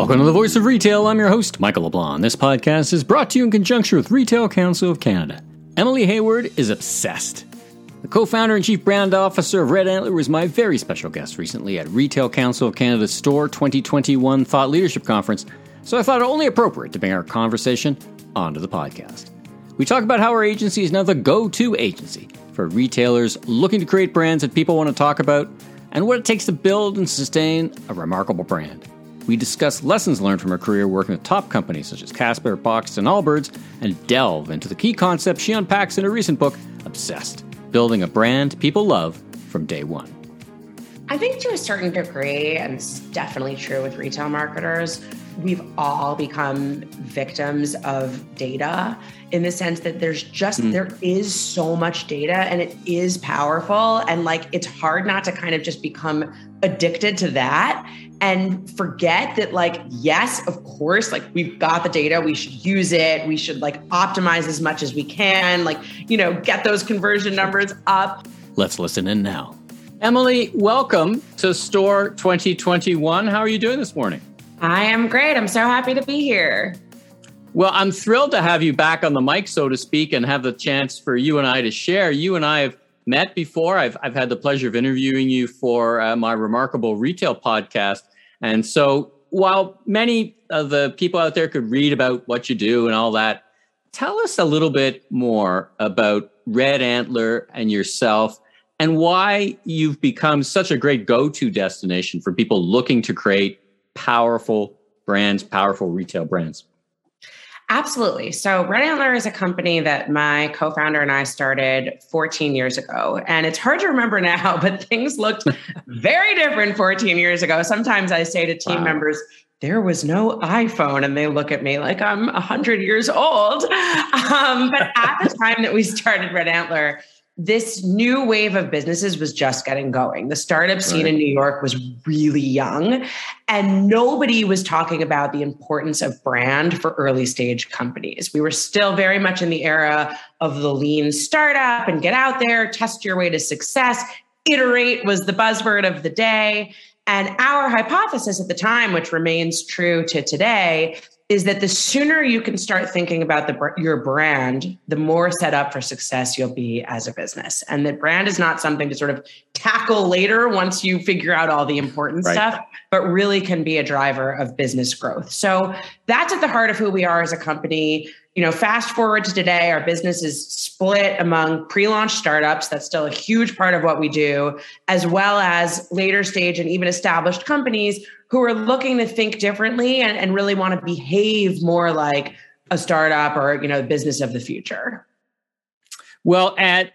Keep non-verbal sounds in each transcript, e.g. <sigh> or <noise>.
Welcome to the Voice of Retail. I'm your host, Michael LeBlanc. This podcast is brought to you in conjunction with Retail Council of Canada. Emily Hayward is obsessed. The co founder and chief brand officer of Red Antler was my very special guest recently at Retail Council of Canada's STORE 2021 Thought Leadership Conference, so I thought it only appropriate to bring our conversation onto the podcast. We talk about how our agency is now the go to agency for retailers looking to create brands that people want to talk about and what it takes to build and sustain a remarkable brand. We discuss lessons learned from her career working with top companies such as Casper, Boxed, and Allbirds, and delve into the key concepts she unpacks in her recent book, Obsessed Building a Brand People Love from Day One. I think to a certain degree, and it's definitely true with retail marketers, we've all become victims of data in the sense that there's just mm. there is so much data and it is powerful and like it's hard not to kind of just become addicted to that and forget that like yes of course like we've got the data we should use it we should like optimize as much as we can like you know get those conversion numbers up. Let's listen in now. Emily welcome to store 2021 how are you doing this morning? I am great. I'm so happy to be here. Well i'm thrilled to have you back on the mic so to speak and have the chance for you and i to share. You and i have met before. I've, I've had the pleasure of interviewing you for uh, my remarkable retail podcast. And so while many of the people out there could read about what you do and all that, tell us a little bit more about Red Antler and yourself and why you've become such a great go to destination for people looking to create powerful brands, powerful retail brands. Absolutely. So, Red Antler is a company that my co founder and I started 14 years ago. And it's hard to remember <laughs> now, but things looked <laughs> very different 14 years ago. Sometimes I say to team wow. members, there was no iPhone. And they look at me like I'm 100 years old. <laughs> Um, but at the time that we started Red Antler, this new wave of businesses was just getting going. The startup scene right. in New York was really young, and nobody was talking about the importance of brand for early stage companies. We were still very much in the era of the lean startup and get out there, test your way to success. Iterate was the buzzword of the day. And our hypothesis at the time, which remains true to today, is that the sooner you can start thinking about the your brand, the more set up for success you'll be as a business. And that brand is not something to sort of tackle later once you figure out all the important right. stuff, but really can be a driver of business growth. So that's at the heart of who we are as a company. You know, fast forward to today, our business is split among pre-launch startups. That's still a huge part of what we do, as well as later stage and even established companies who are looking to think differently and, and really want to behave more like a startup or you know the business of the future. Well at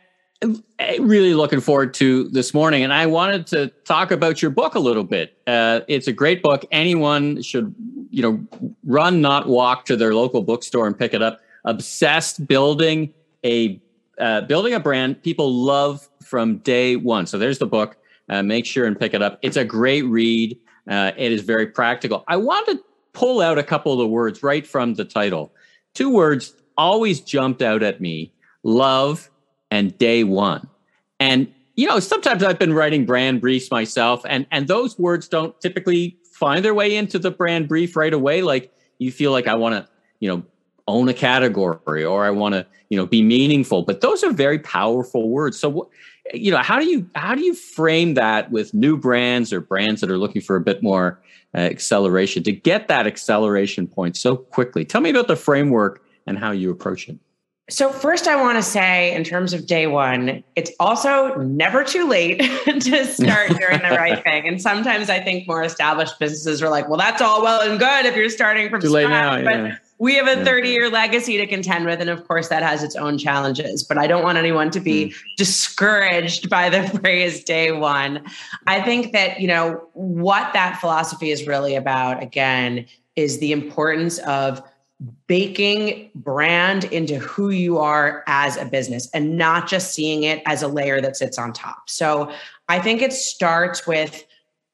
really looking forward to this morning and i wanted to talk about your book a little bit. Uh, it's a great book. Anyone should you know run not walk to their local bookstore and pick it up. Obsessed building a uh, building a brand people love from day one. So there's the book. Uh, make sure and pick it up. It's a great read uh, it is very practical. I want to pull out a couple of the words right from the title. Two words always jumped out at me love and day one. And, you know, sometimes I've been writing brand briefs myself, and, and those words don't typically find their way into the brand brief right away. Like you feel like I want to, you know, own a category or I want to, you know, be meaningful. But those are very powerful words. So, you know, how do you how do you frame that with new brands or brands that are looking for a bit more uh, acceleration to get that acceleration point so quickly? Tell me about the framework and how you approach it. So, first, I want to say, in terms of day one, it's also never too late <laughs> to start <laughs> doing the right thing. And sometimes I think more established businesses are like, well, that's all well and good if you're starting from too scratch. Late now, yeah we have a 30 year legacy to contend with. And of course, that has its own challenges. But I don't want anyone to be mm. discouraged <laughs> by the phrase day one. I think that, you know, what that philosophy is really about, again, is the importance of baking brand into who you are as a business and not just seeing it as a layer that sits on top. So I think it starts with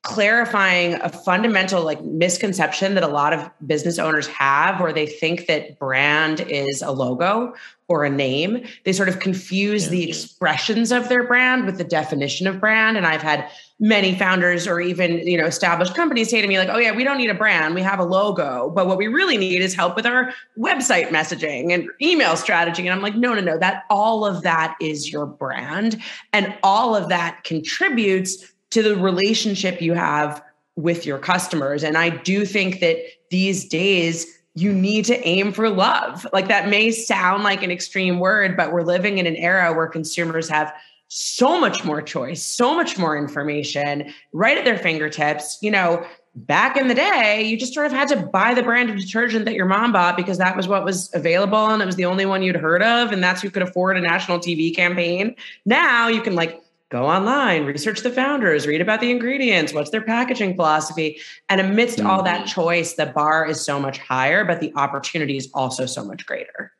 clarifying a fundamental like misconception that a lot of business owners have where they think that brand is a logo or a name. They sort of confuse yeah. the expressions of their brand with the definition of brand. And i've had many founders or even you know established companies say to me like oh yeah we don't need a brand. We have a logo. But what we really need is help with our website messaging and email strategy. And i'm like no no no. That all of that is your brand. And all of that contributes to the relationship you have with your customers. And I do think that these days, you need to aim for love. Like that may sound like an extreme word, but we're living in an era where consumers have so much more choice, so much more information right at their fingertips. You know, back in the day, you just sort of had to buy the brand of detergent that your mom bought because that was what was available and it was the only one you'd heard of. And that's who could afford a national TV campaign. Now you can like go online, research the founders, read about the ingredients, what's their packaging philosophy. And amidst mm-hmm. all that choice, the bar is so much higher, but the opportunity is also so much greater.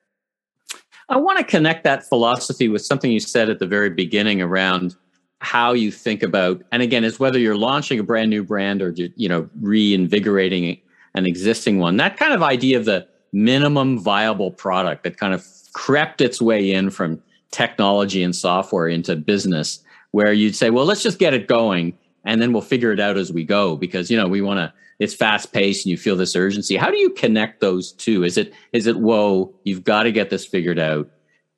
I want to connect that philosophy with something you said at the very beginning around how you think about and again is whether you're launching a brand new brand or you know reinvigorating an existing one that kind of idea of the minimum viable product that kind of crept its way in from technology and software into business where you'd say, well, let's just get it going and then we'll figure it out as we go because, you know, we want to, it's fast paced and you feel this urgency. How do you connect those two? Is it, is it, whoa, you've got to get this figured out,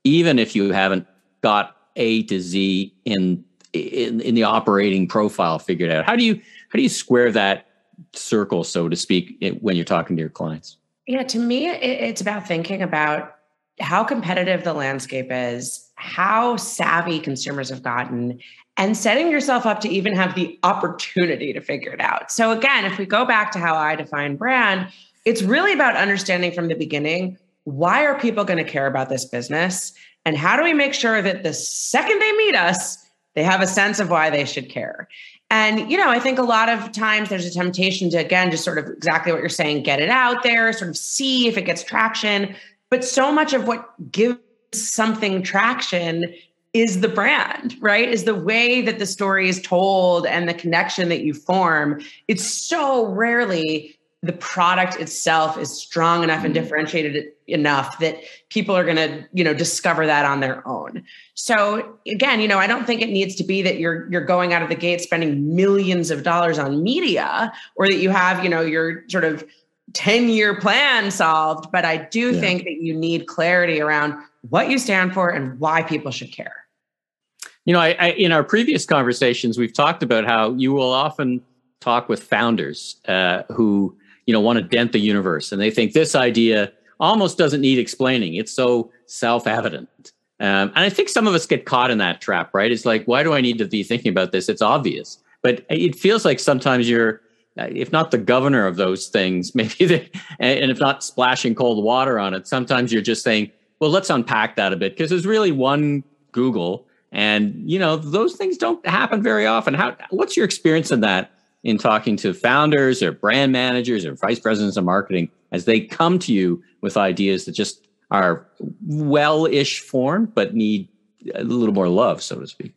even if you haven't got A to Z in, in, in the operating profile figured out? How do you, how do you square that circle, so to speak, when you're talking to your clients? Yeah, to me, it's about thinking about how competitive the landscape is, how savvy consumers have gotten, and setting yourself up to even have the opportunity to figure it out. So, again, if we go back to how I define brand, it's really about understanding from the beginning why are people going to care about this business? And how do we make sure that the second they meet us, they have a sense of why they should care? And, you know, I think a lot of times there's a temptation to, again, just sort of exactly what you're saying, get it out there, sort of see if it gets traction. But so much of what gives something traction is the brand, right? Is the way that the story is told and the connection that you form. It's so rarely the product itself is strong enough and mm-hmm. differentiated enough that people are going to you know discover that on their own so again you know i don't think it needs to be that you're you're going out of the gate spending millions of dollars on media or that you have you know your sort of 10 year plan solved, but I do yeah. think that you need clarity around what you stand for and why people should care. You know, I, I, in our previous conversations, we've talked about how you will often talk with founders uh, who, you know, want to dent the universe and they think this idea almost doesn't need explaining. It's so self evident. Um, and I think some of us get caught in that trap, right? It's like, why do I need to be thinking about this? It's obvious. But it feels like sometimes you're uh, if not the governor of those things, <laughs> maybe the, and if not splashing cold water on it, sometimes you're just saying, well, let's unpack that a bit because there's really one Google, and you know those things don't happen very often. How? What's your experience in that in talking to founders or brand managers or vice presidents of marketing as they come to you with ideas that just are well-ish formed but need a little more love, so to speak?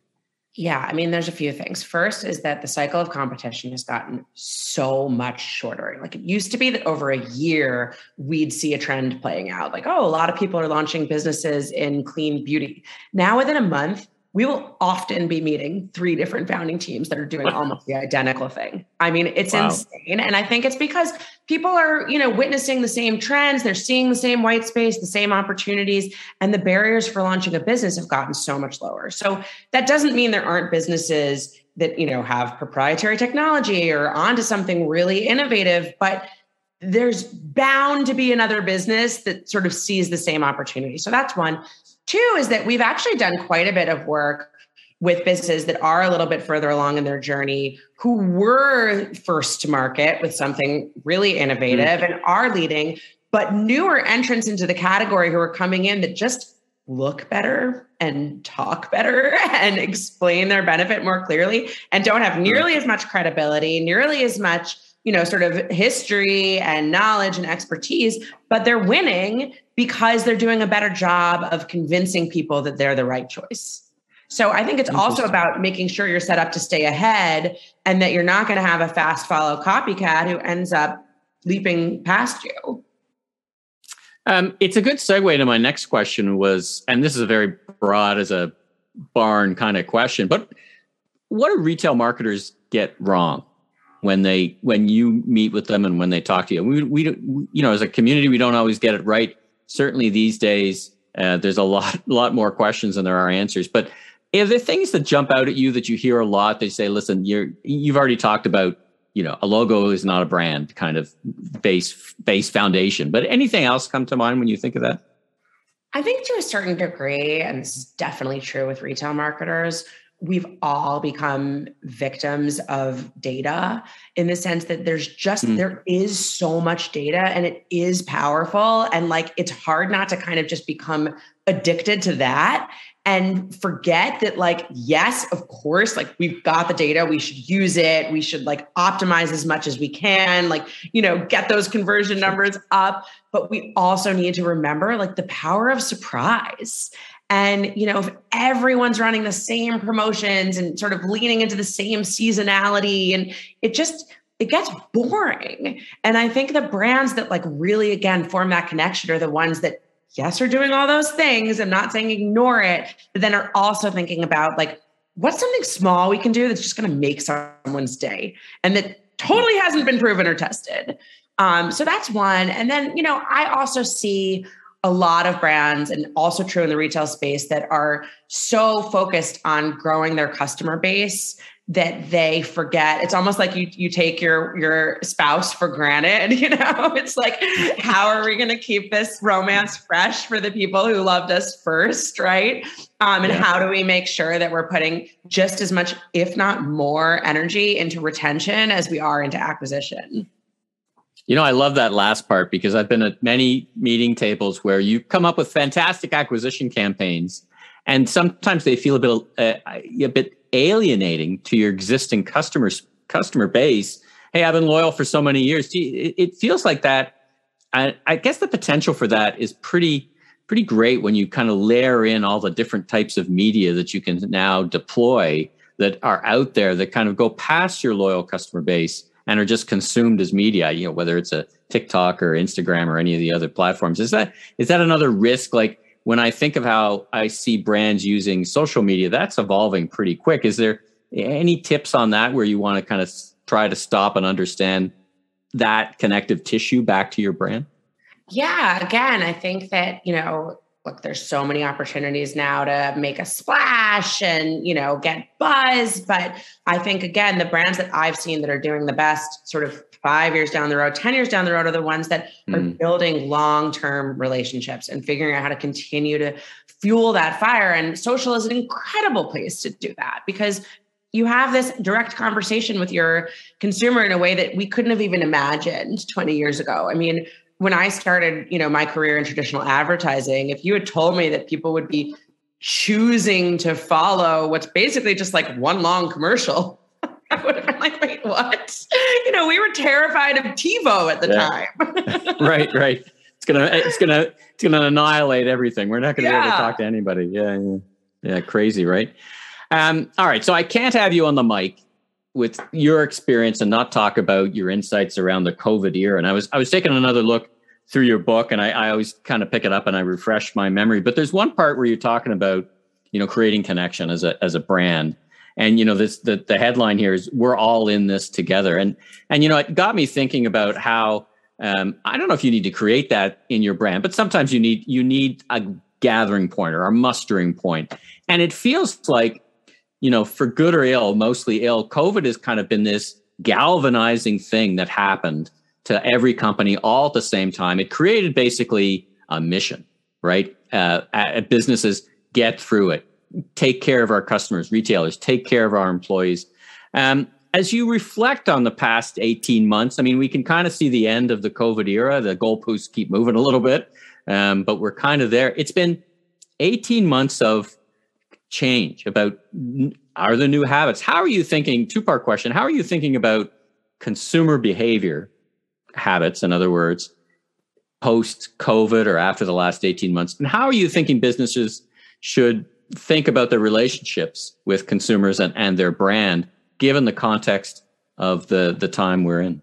Yeah, I mean, there's a few things. First is that the cycle of competition has gotten so much shorter. Like it used to be that over a year, we'd see a trend playing out. Like, oh, a lot of people are launching businesses in clean beauty. Now, within a month, we will often be meeting three different founding teams that are doing <laughs> almost the identical thing. I mean, it's wow. insane. And I think it's because people are, you know, witnessing the same trends, they're seeing the same white space, the same opportunities, and the barriers for launching a business have gotten so much lower. So that doesn't mean there aren't businesses that, you know, have proprietary technology or onto something really innovative, but there's bound to be another business that sort of sees the same opportunity. So that's one. Two is that we've actually done quite a bit of work with businesses that are a little bit further along in their journey who were first to market with something really innovative mm-hmm. and are leading, but newer entrants into the category who are coming in that just look better and talk better <laughs> and explain their benefit more clearly and don't have nearly as much credibility, nearly as much you know, sort of history and knowledge and expertise, but they're winning because they're doing a better job of convincing people that they're the right choice. So I think it's also about making sure you're set up to stay ahead and that you're not going to have a fast follow copycat who ends up leaping past you. Um, it's a good segue to my next question was, and this is a very broad as a barn kind of question, but what do retail marketers get wrong when they when you meet with them and when they talk to you? We we you know as a community we don't always get it right. Certainly these days uh, there's a lot <laughs> lot more questions than there are answers. But if there things that jump out at you that you hear a lot, they say, "Listen, you're you've already talked about." you know a logo is not a brand kind of base base foundation but anything else come to mind when you think of that i think to a certain degree and is definitely true with retail marketers we've all become victims of data in the sense that there's just mm. there is so much data and it is powerful and like it's hard not to kind of just become addicted to that and forget that like yes of course like we've got the data we should use it we should like optimize as much as we can like you know get those conversion numbers up but we also need to remember like the power of surprise and you know if everyone's running the same promotions and sort of leaning into the same seasonality and it just it gets boring and i think the brands that like really again form that connection are the ones that yes, are doing all those things. I'm not saying ignore it, but then are also thinking about like, what's something small we can do that's just going to make someone's day and that totally hasn't been proven or tested. Um, so that's one. And then, you know, I also see a lot of brands and also true in the retail space that are so focused on growing their customer base that they forget. It's almost like you you take your your spouse for granted <laughs> you know? It's like how are we going to keep this romance fresh for the people who loved us first right? Um, and yeah. how do we make sure that we're putting just as much if not more energy into retention as we are into acquisition you know i love that last part because i've been at many meeting tables where you come up with fantastic acquisition campaigns and sometimes they feel a bit uh, a bit alienating to your existing customers customer base. Hey, I've been loyal for so many years. It feels like that. I, I guess the potential for that is pretty pretty great when you kind of layer in all the different types of media that you can now deploy that are out there that kind of go past your loyal customer base and are just consumed as media you know whether it's a tiktok or instagram or any of the other platforms is that is that another risk like when I think of how I see brands using social media, that's evolving pretty quick. Is there any tips on that where you want to kind of try to stop and understand that connective tissue back to your brand? Yeah, again, I think that, you know, look, there's so many opportunities now to make a splash and, you know, get buzz. But I think, again, the brands that I've seen that are doing the best sort of five years down the road, 10 years down the road are the ones that mm. are building long term relationships and figuring out how to continue to fuel that fire. And social is an incredible place to do that because you have this direct conversation with your consumer in a way that we couldn't have even imagined 20 years ago. I mean, when I started, you know, my career in traditional advertising, if you had told me that people would be choosing to follow what's basically just like one long commercial <laughs> I would have been like, wait, what? You know, we were terrified of TiVo at the yeah. time. <laughs> <laughs> right, right. It's gonna, it's gonna, it's gonna annihilate everything. We're not gonna yeah. be able to talk to anybody. Yeah, yeah, yeah. Crazy, right? Um, all right. So I can't have you on the mic with your experience and not talk about your insights around the COVID era. And I was, I was taking another look through your book, and I, I always kind of pick it up and I refresh my memory. But there's one part where you're talking about, you know, creating connection as a as a brand and you know this the, the headline here is we're all in this together and and you know it got me thinking about how um, i don't know if you need to create that in your brand but sometimes you need you need a gathering point or a mustering point and it feels like you know for good or ill mostly ill covid has kind of been this galvanizing thing that happened to every company all at the same time it created basically a mission right uh, businesses get through it take care of our customers, retailers, take care of our employees. Um, as you reflect on the past 18 months, I mean, we can kind of see the end of the COVID era. The goalposts keep moving a little bit, um, but we're kind of there. It's been 18 months of change about are the new habits. How are you thinking? Two part question. How are you thinking about consumer behavior habits, in other words, post COVID or after the last 18 months? And how are you thinking businesses should think about their relationships with consumers and, and their brand, given the context of the the time we're in?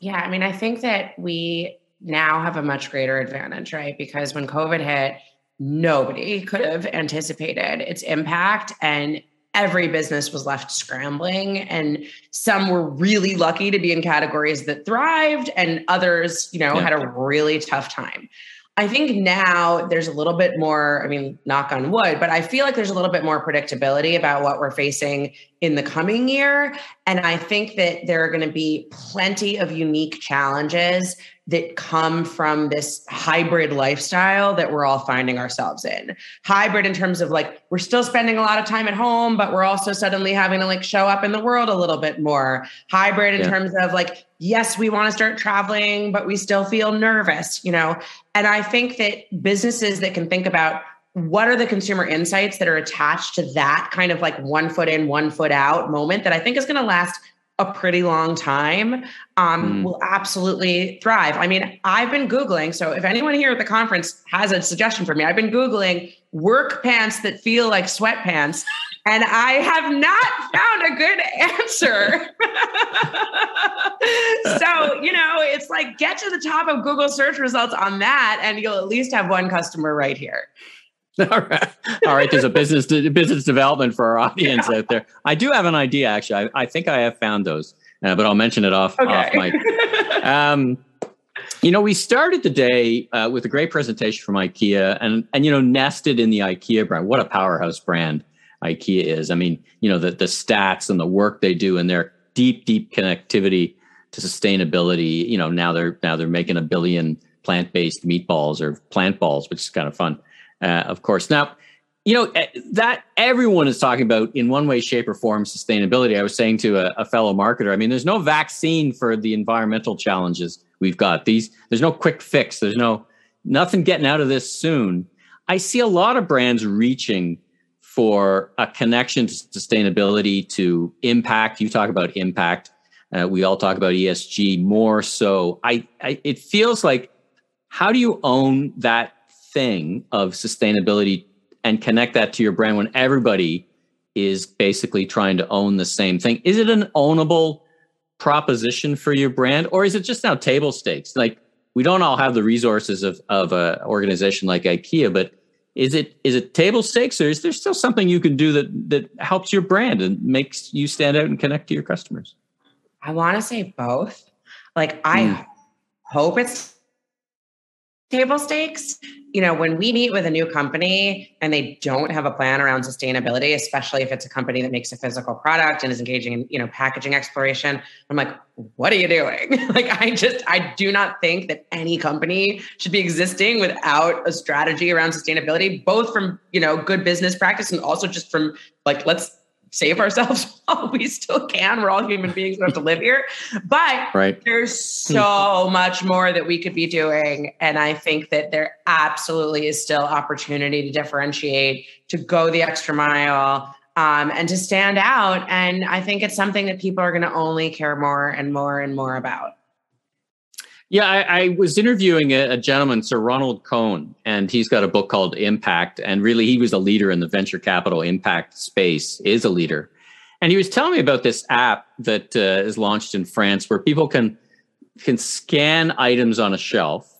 Yeah, I mean, I think that we now have a much greater advantage, right? Because when COVID hit, nobody could have anticipated its impact and every business was left scrambling and some were really lucky to be in categories that thrived and others you know yeah. had a really tough time I think now there's a little bit more, I mean, knock on wood, but I feel like there's a little bit more predictability about what we're facing in the coming year. And I think that there are going to be plenty of unique challenges that come from this hybrid lifestyle that we're all finding ourselves in. Hybrid in terms of like we're still spending a lot of time at home, but we're also suddenly having to like show up in the world a little bit more. Hybrid in yeah. terms of like yes, we want to start traveling, but we still feel nervous, you know. And I think that businesses that can think about what are the consumer insights that are attached to that kind of like one foot in, one foot out moment that I think is going to last a pretty long time um, mm. will absolutely thrive. I mean, I've been Googling. So if anyone here at the conference has a suggestion for me, I've been Googling work pants that feel like sweatpants. And I have not found a good answer. <laughs> so, you know, it's like get to the top of Google search results on that, and you'll at least have one customer right here. <laughs> All right. All right. There's a business business development for our audience yeah. out there. I do have an idea, actually. I, I think I have found those, uh, but I'll mention it off, okay. off mic. Um, you know, we started the day uh, with a great presentation from IKEA and, and, you know, nested in the IKEA brand. What a powerhouse brand IKEA is. I mean, you know, the, the stats and the work they do and their deep, deep connectivity to sustainability. You know, now they're, now they're making a billion plant-based meatballs or plant balls, which is kind of fun uh, of course. Now, you know eh, that everyone is talking about in one way, shape, or form sustainability. I was saying to a, a, fellow marketer, I mean, there's no vaccine for the environmental challenges we've got. These there's no quick fix. There's no nothing getting out of this soon. I see a lot of brands reaching for a connection to sustainability, to impact. You talk about impact. Uh, we all talk about ESG more so. I, I it feels like how do you own that thing of sustainability and connect that to your brand when everybody is basically trying to own the same thing. Is it an ownable proposition for your brand or is it just now table stakes? Like we don't all have the resources of of an organization like IKEA, but is it is it table stakes or is there still something you can do that that helps your brand and makes you stand out and connect to your customers? I want to say both. Like I mm. hope it's table stakes. You know when we meet with a new company and they don't have a plan around sustainability especially if it's a company that makes a physical product and is engaging in you know packaging exploration i'm like what are you doing? <laughs> Like i just i do not think that any company should be existing without a strategy around sustainability both from you know good business practice and also just from like let's save ourselves <laughs> while we still can. We're all human beings. We have to live here. But right. there's so <laughs> much more that we could be doing. And I think that there absolutely is still opportunity to differentiate, to go the extra mile, um, and to stand out. And I think it's something that people are going to only care more and more and more about. Yeah, I, I was interviewing a, a, gentleman, Sir Ronald Cohen, and he's got a book called Impact. And really, he was a leader in the venture capital impact space, is a leader. And he was telling me about this app that uh, is launched in France where people can can scan items on a shelf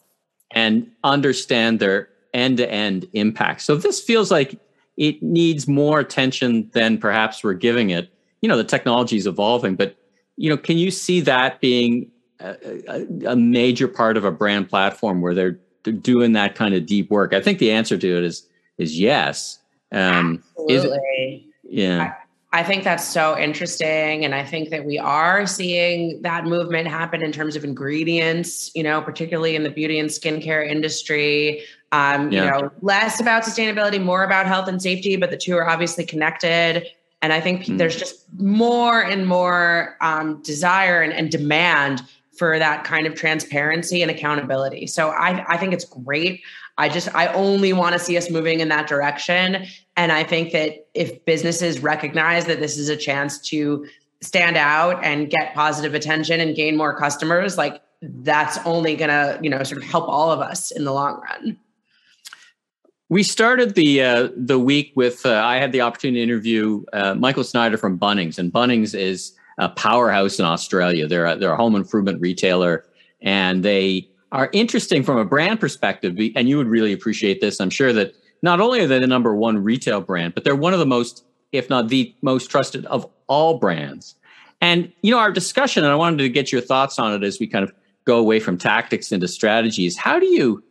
and understand their end to end impact. So this feels like it needs more attention than perhaps we're giving it. You know, the technology is evolving, but you know, can you see that being a, a, major part of a brand platform where they're they're doing that kind of deep work? I think the answer to it is is yes. Um, Absolutely. It, yeah. I, I think that's so interesting. And I think that we are seeing that movement happen in terms of ingredients, you know, particularly in the beauty and skincare industry. Um, yeah. You know, less about sustainability, more about health and safety, but the two are obviously connected. And I think mm. there's just more and more um, desire and, and demand for that kind of transparency and accountability. So I, I think it's great. I just, I only want to see us moving in that direction. And I think that if businesses recognize that this is a chance to stand out and get positive attention and gain more customers, like that's only going to, you know, sort of help all of us in the long run. We started the uh, the week with uh, I had the opportunity to interview uh, Michael Schneider from Bunnings, and Bunnings is a powerhouse in Australia. They're a, they're a home improvement retailer, and they are interesting from a brand perspective. And you would really appreciate this. I'm sure that not only are they the number one retail brand, but they're one of the most, if not the most trusted of all brands. And you know, our discussion, and I wanted to get your thoughts on it as we kind of go away from tactics into strategies. How do you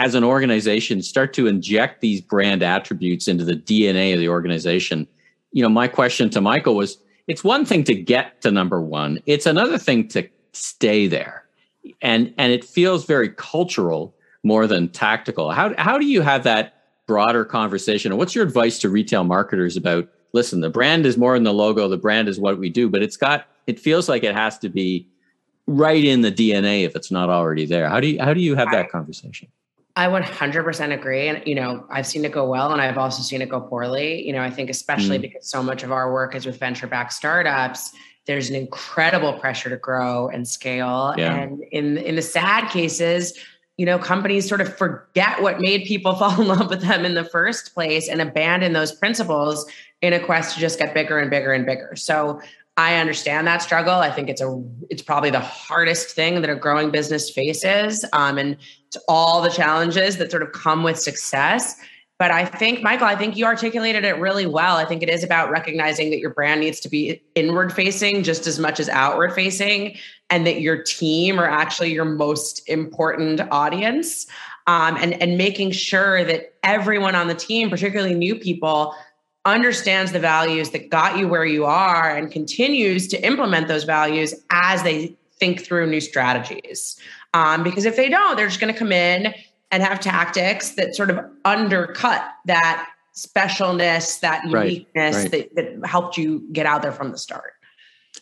as an organization start to inject these brand attributes into the DNA of the organization. You know, my question to Michael was it's one thing to get to number 1, it's another thing to stay there. And and it feels very cultural more than tactical. How how do you have that broader conversation? And what's your advice to retail marketers about listen, the brand is more than the logo, the brand is what we do, but it's got it feels like it has to be right in the DNA if it's not already there. How do you how do you have that conversation? I 100% agree. And, you know, I've seen it go well and I've also seen it go poorly. You know, I think especially mm. because so much of our work is with venture backed startups, there's an incredible pressure to grow and scale. Yeah. And in, in the sad cases, you know, companies sort of forget what made people <laughs> fall in love with them in the first place and abandon those principles in a quest to just get bigger and bigger and bigger. So I understand that struggle. I think it's a it's probably the hardest thing that a growing business faces, um, and it's all the challenges that sort of come with success. But I think, Michael, I think you articulated it really well. I think it is about recognizing that your brand needs to be inward facing just as much as outward facing, and that your team are actually your most important audience. Um, and, and making sure that everyone on the team, particularly new people, understands the values that got you where you are and continues to implement those values as they think through new strategies. Um, because if they don't, they're just going to come in and have tactics that sort of undercut that specialness, that uniqueness right, right. That, that, helped you get out there from the start.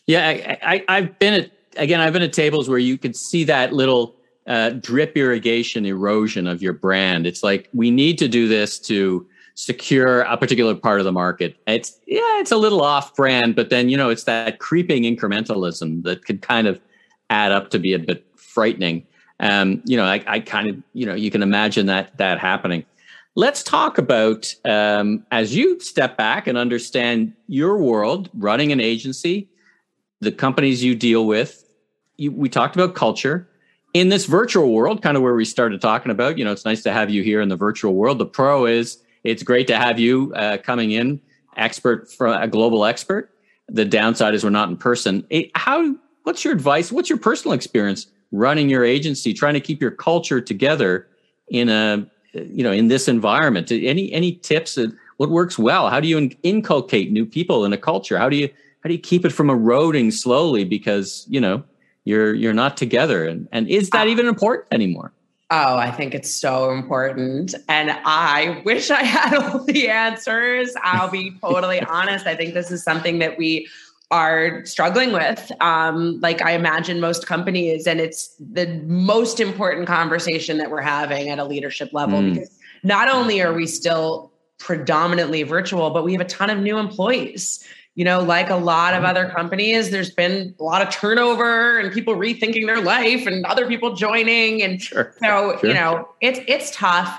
Yeah, I, I, have been at again. I've been at tables where you could see that little uh, drip irrigation erosion of your brand. It's like we need to do this to secure a particular part of the market. It's yeah, it's a little off brand, but then you know it's that creeping incrementalism that could kind of add up to be a bit frightening. Um, you know, I, I kind of you know you can imagine that that happening. Let's talk about um, as you step back and understand your world, running an agency, the companies you deal with. You, we talked about culture in this virtual world, kind of where we started talking about. You know, it's nice to have you here in the virtual world. The pro is it's great to have you uh, coming in, expert from a global expert. The downside is we're not in person. How? What's your advice? What's your personal experience running your agency, trying to keep your culture together in a you know in this environment? Any any tips? What works well? How do you inculcate new people in a culture? How do you how do you keep it from eroding slowly because you know you're you're not together and and is that even important anymore Oh, I think it's so important. And I wish I had <laughs> all the answers. I'll be totally <laughs> honest. I think this is something that we are struggling with. Um, like I imagine most companies, and it's the most important conversation that we're having at a leadership level mm. because not only are we still predominantly virtual, but we have a ton of new employees you know, like a lot of mm-hmm. other companies, there's been a lot of turnover and people rethinking their life and other people joining. And sure. so, sure. you know, it's it's tough.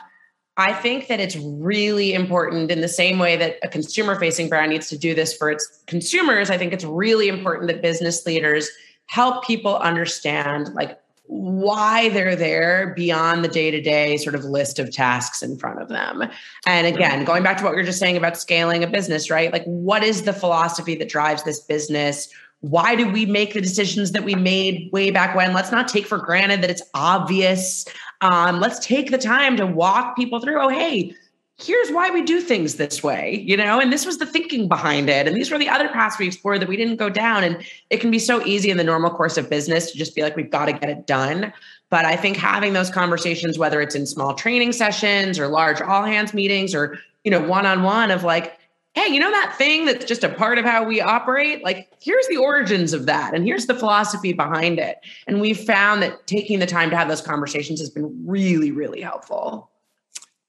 I think that it's really important in the same way that a consumer facing brand needs to do this for its consumers. I think it's really important that business leaders help people understand like why they're there beyond the day to day sort of list of tasks in front of them. And again, going back to what were just saying about scaling a business, right? Like, what is the philosophy that drives this business? Why do we make the decisions that we made way back when? Let's not take for granted that it's obvious. Um, let's take the time to walk people through. Oh, hey, here's why we do things this way, you know, and this was the thinking behind it. And these were the other paths we explored that we didn't go down. And it can be so easy in the normal course of business to just be like, we've got to get it done. But I think having those conversations, whether it's in small training sessions or large all hands meetings or, you know, one on one of like, hey, you know that thing that's just a part of how we operate? Like, here's the origins of that, and here's the philosophy behind it. And we've found that taking the time to have those conversations has been really, really helpful.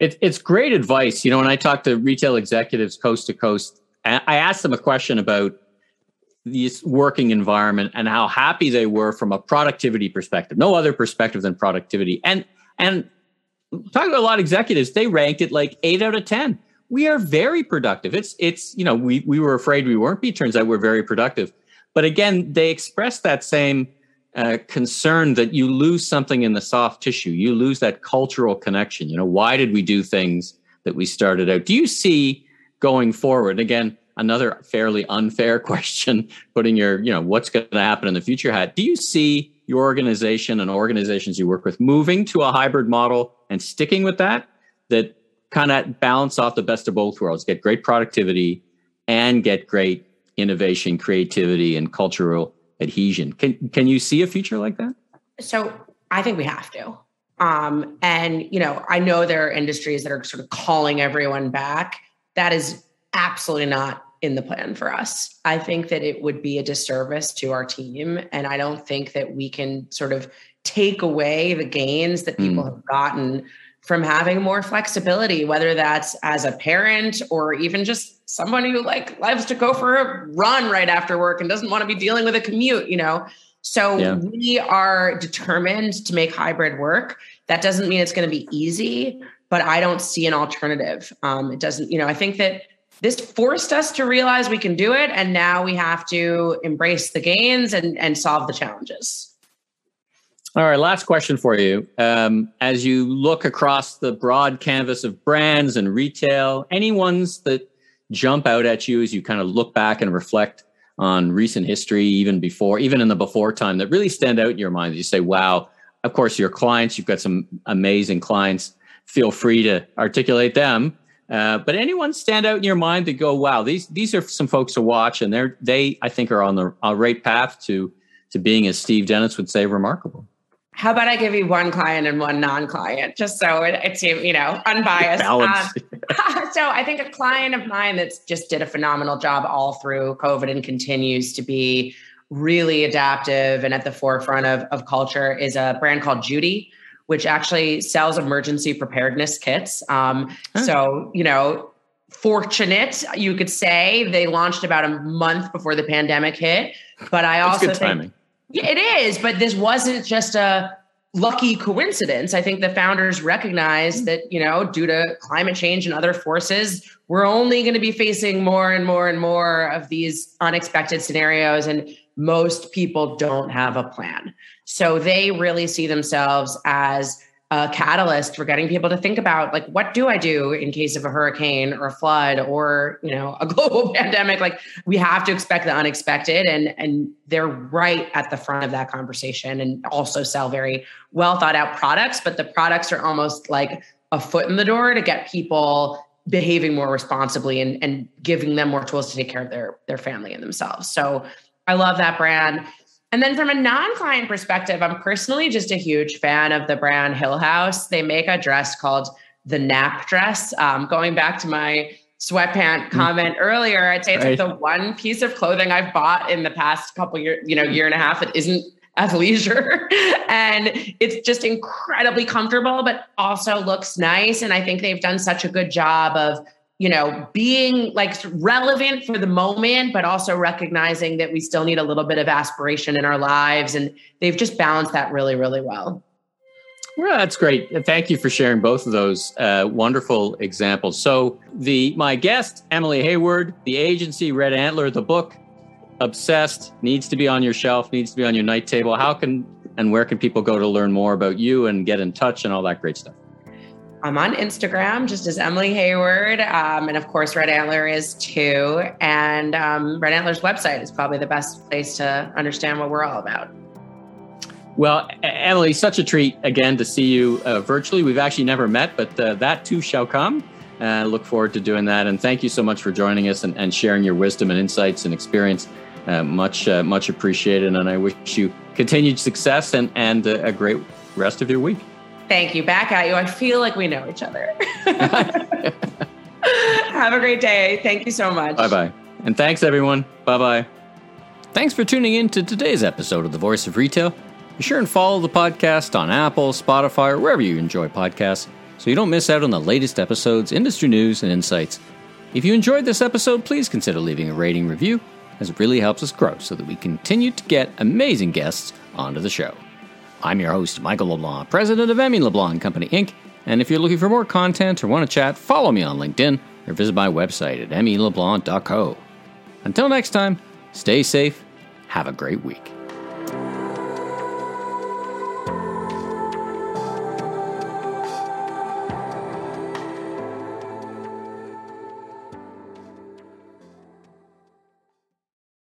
It, it's great advice. You know, when I talk to retail executives coast to coast, I ask them a question about this working environment and how happy they were from a productivity perspective. No other perspective than productivity. And and talking to a lot of executives, they ranked it like eight out of 10. We are very productive. It's, it's, you know, we, we were afraid we weren't be. Turns out we're very productive. But again, they expressed that same uh, concern that you lose something in the soft tissue. You lose that cultural connection. You know, why did we do things that we started out? Do you see going forward? Again, another fairly unfair <laughs> question, putting your, you know, what's going to happen in the future hat. Do you see your organization and organizations you work with moving to a hybrid model and sticking with that? That kind of balance off the best of both worlds, get great productivity and get great innovation, creativity, and cultural adhesion. Can can you see a future like that? So I think we have to. Um, and you know, I know there are industries that are sort of calling everyone back. That is absolutely not in the plan for us. I think that it would be a disservice to our team. And I don't think that we can sort of take away the gains that people mm. have gotten from having more flexibility, whether that's as a parent or even just someone who like loves to go for a run right after work and doesn't want to be dealing with a commute, you know. So yeah. we are determined to make hybrid work. That doesn't mean it's going to be easy, but I don't see an alternative. Um, it doesn't, you know, I think that this forced us to realize we can do it, and now we have to embrace the gains and and solve the challenges. All right, last question for you. Um, as you look across the broad canvas of brands and retail, any ones that jump out at you as you kind of look back and reflect on recent history, even before, even in the before time, that really stand out in your mind? You say, "Wow!" Of course, your clients. You've got some amazing clients. Feel free to articulate them. Uh, but anyone stand out in your mind that go, "Wow!" These these are some folks to watch, and they're they I think are on the right path to to being, as Steve Dennis would say, remarkable how about I give you one client and one non-client, just so it, it's you know unbiased. Um, <laughs> so I think a client of mine that's just did a phenomenal job all through COVID and continues to be really adaptive and at the forefront of, of culture is a brand called Judy, which actually sells emergency preparedness kits. Um, oh. So you know, fortunate you could say they launched about a month before the pandemic hit, but I also think. Timing yeah, it is, but this wasn't just a lucky coincidence. I think the founders recognized that, you know, due to climate change and other forces, we're only going to be facing more and more and more of these unexpected scenarios. And most people don't have a plan. So they really see themselves as a catalyst for getting people to think about like what do i do in case of a hurricane or a flood or you know a <laughs> global pandemic? Like we have to expect the unexpected and and they're right at the front of that conversation and also sell very well thought out products but the products are almost like a foot in the door to get people behaving more responsibly and, and giving them more tools to take care of their their family and themselves. So i love that brand and then from a non-client perspective, I'm personally just a huge fan of the brand Hill House. They make a dress called the nap dress. Um, going back to my sweatpant mm. comment earlier, I'd say it's right. like the one piece of clothing I've bought in the past couple year, you know, year and a half that isn't athleisure. <laughs> and it's just incredibly comfortable, but also looks nice. And I think they've done such a good job of you know, being like relevant for the moment, but also recognizing that we still need a little bit of aspiration in our lives. And they've just balanced that really, really well. Well, that's great. Thank you for sharing both of those uh, wonderful examples. So, the my guest Emily Hayward, the agency Red Antler, the book Obsessed needs to be on your shelf, needs to be on your night table. How can and where can people go to learn more about you and get in touch and all that great stuff? I'm on Instagram just as Emily Hayward. Um, and of course, Red Antler is too. And um, Red Antler's website is probably the best place to understand what we're all about. Well, Emily, such a treat again to see you uh, virtually. We've actually never met, but uh, that too shall come. Uh, look forward to doing that. And thank you so much for joining us and, and sharing your wisdom and insights and experience. Uh, much, uh, much appreciated. And I wish you continued success and, and a great rest of your week. Thank you. Back at you. I feel like we know each other. <laughs> Have a great day. Thank you so much. Bye bye. And thanks, everyone. Bye bye. Thanks for tuning in to today's episode of The Voice of Retail. Be sure and follow the podcast on Apple, Spotify, or wherever you enjoy podcasts so you don't miss out on the latest episodes, industry news, and insights. If you enjoyed this episode, please consider leaving a rating review, as it really helps us grow so that we continue to get amazing guests onto the show. I'm your host, Michael LeBlanc, president of M.E. LeBlanc Company Inc., And if you're looking for more content or want to chat, follow me on LinkedIn or visit my website at meleblanc.co. Until next time, stay safe, have a great week.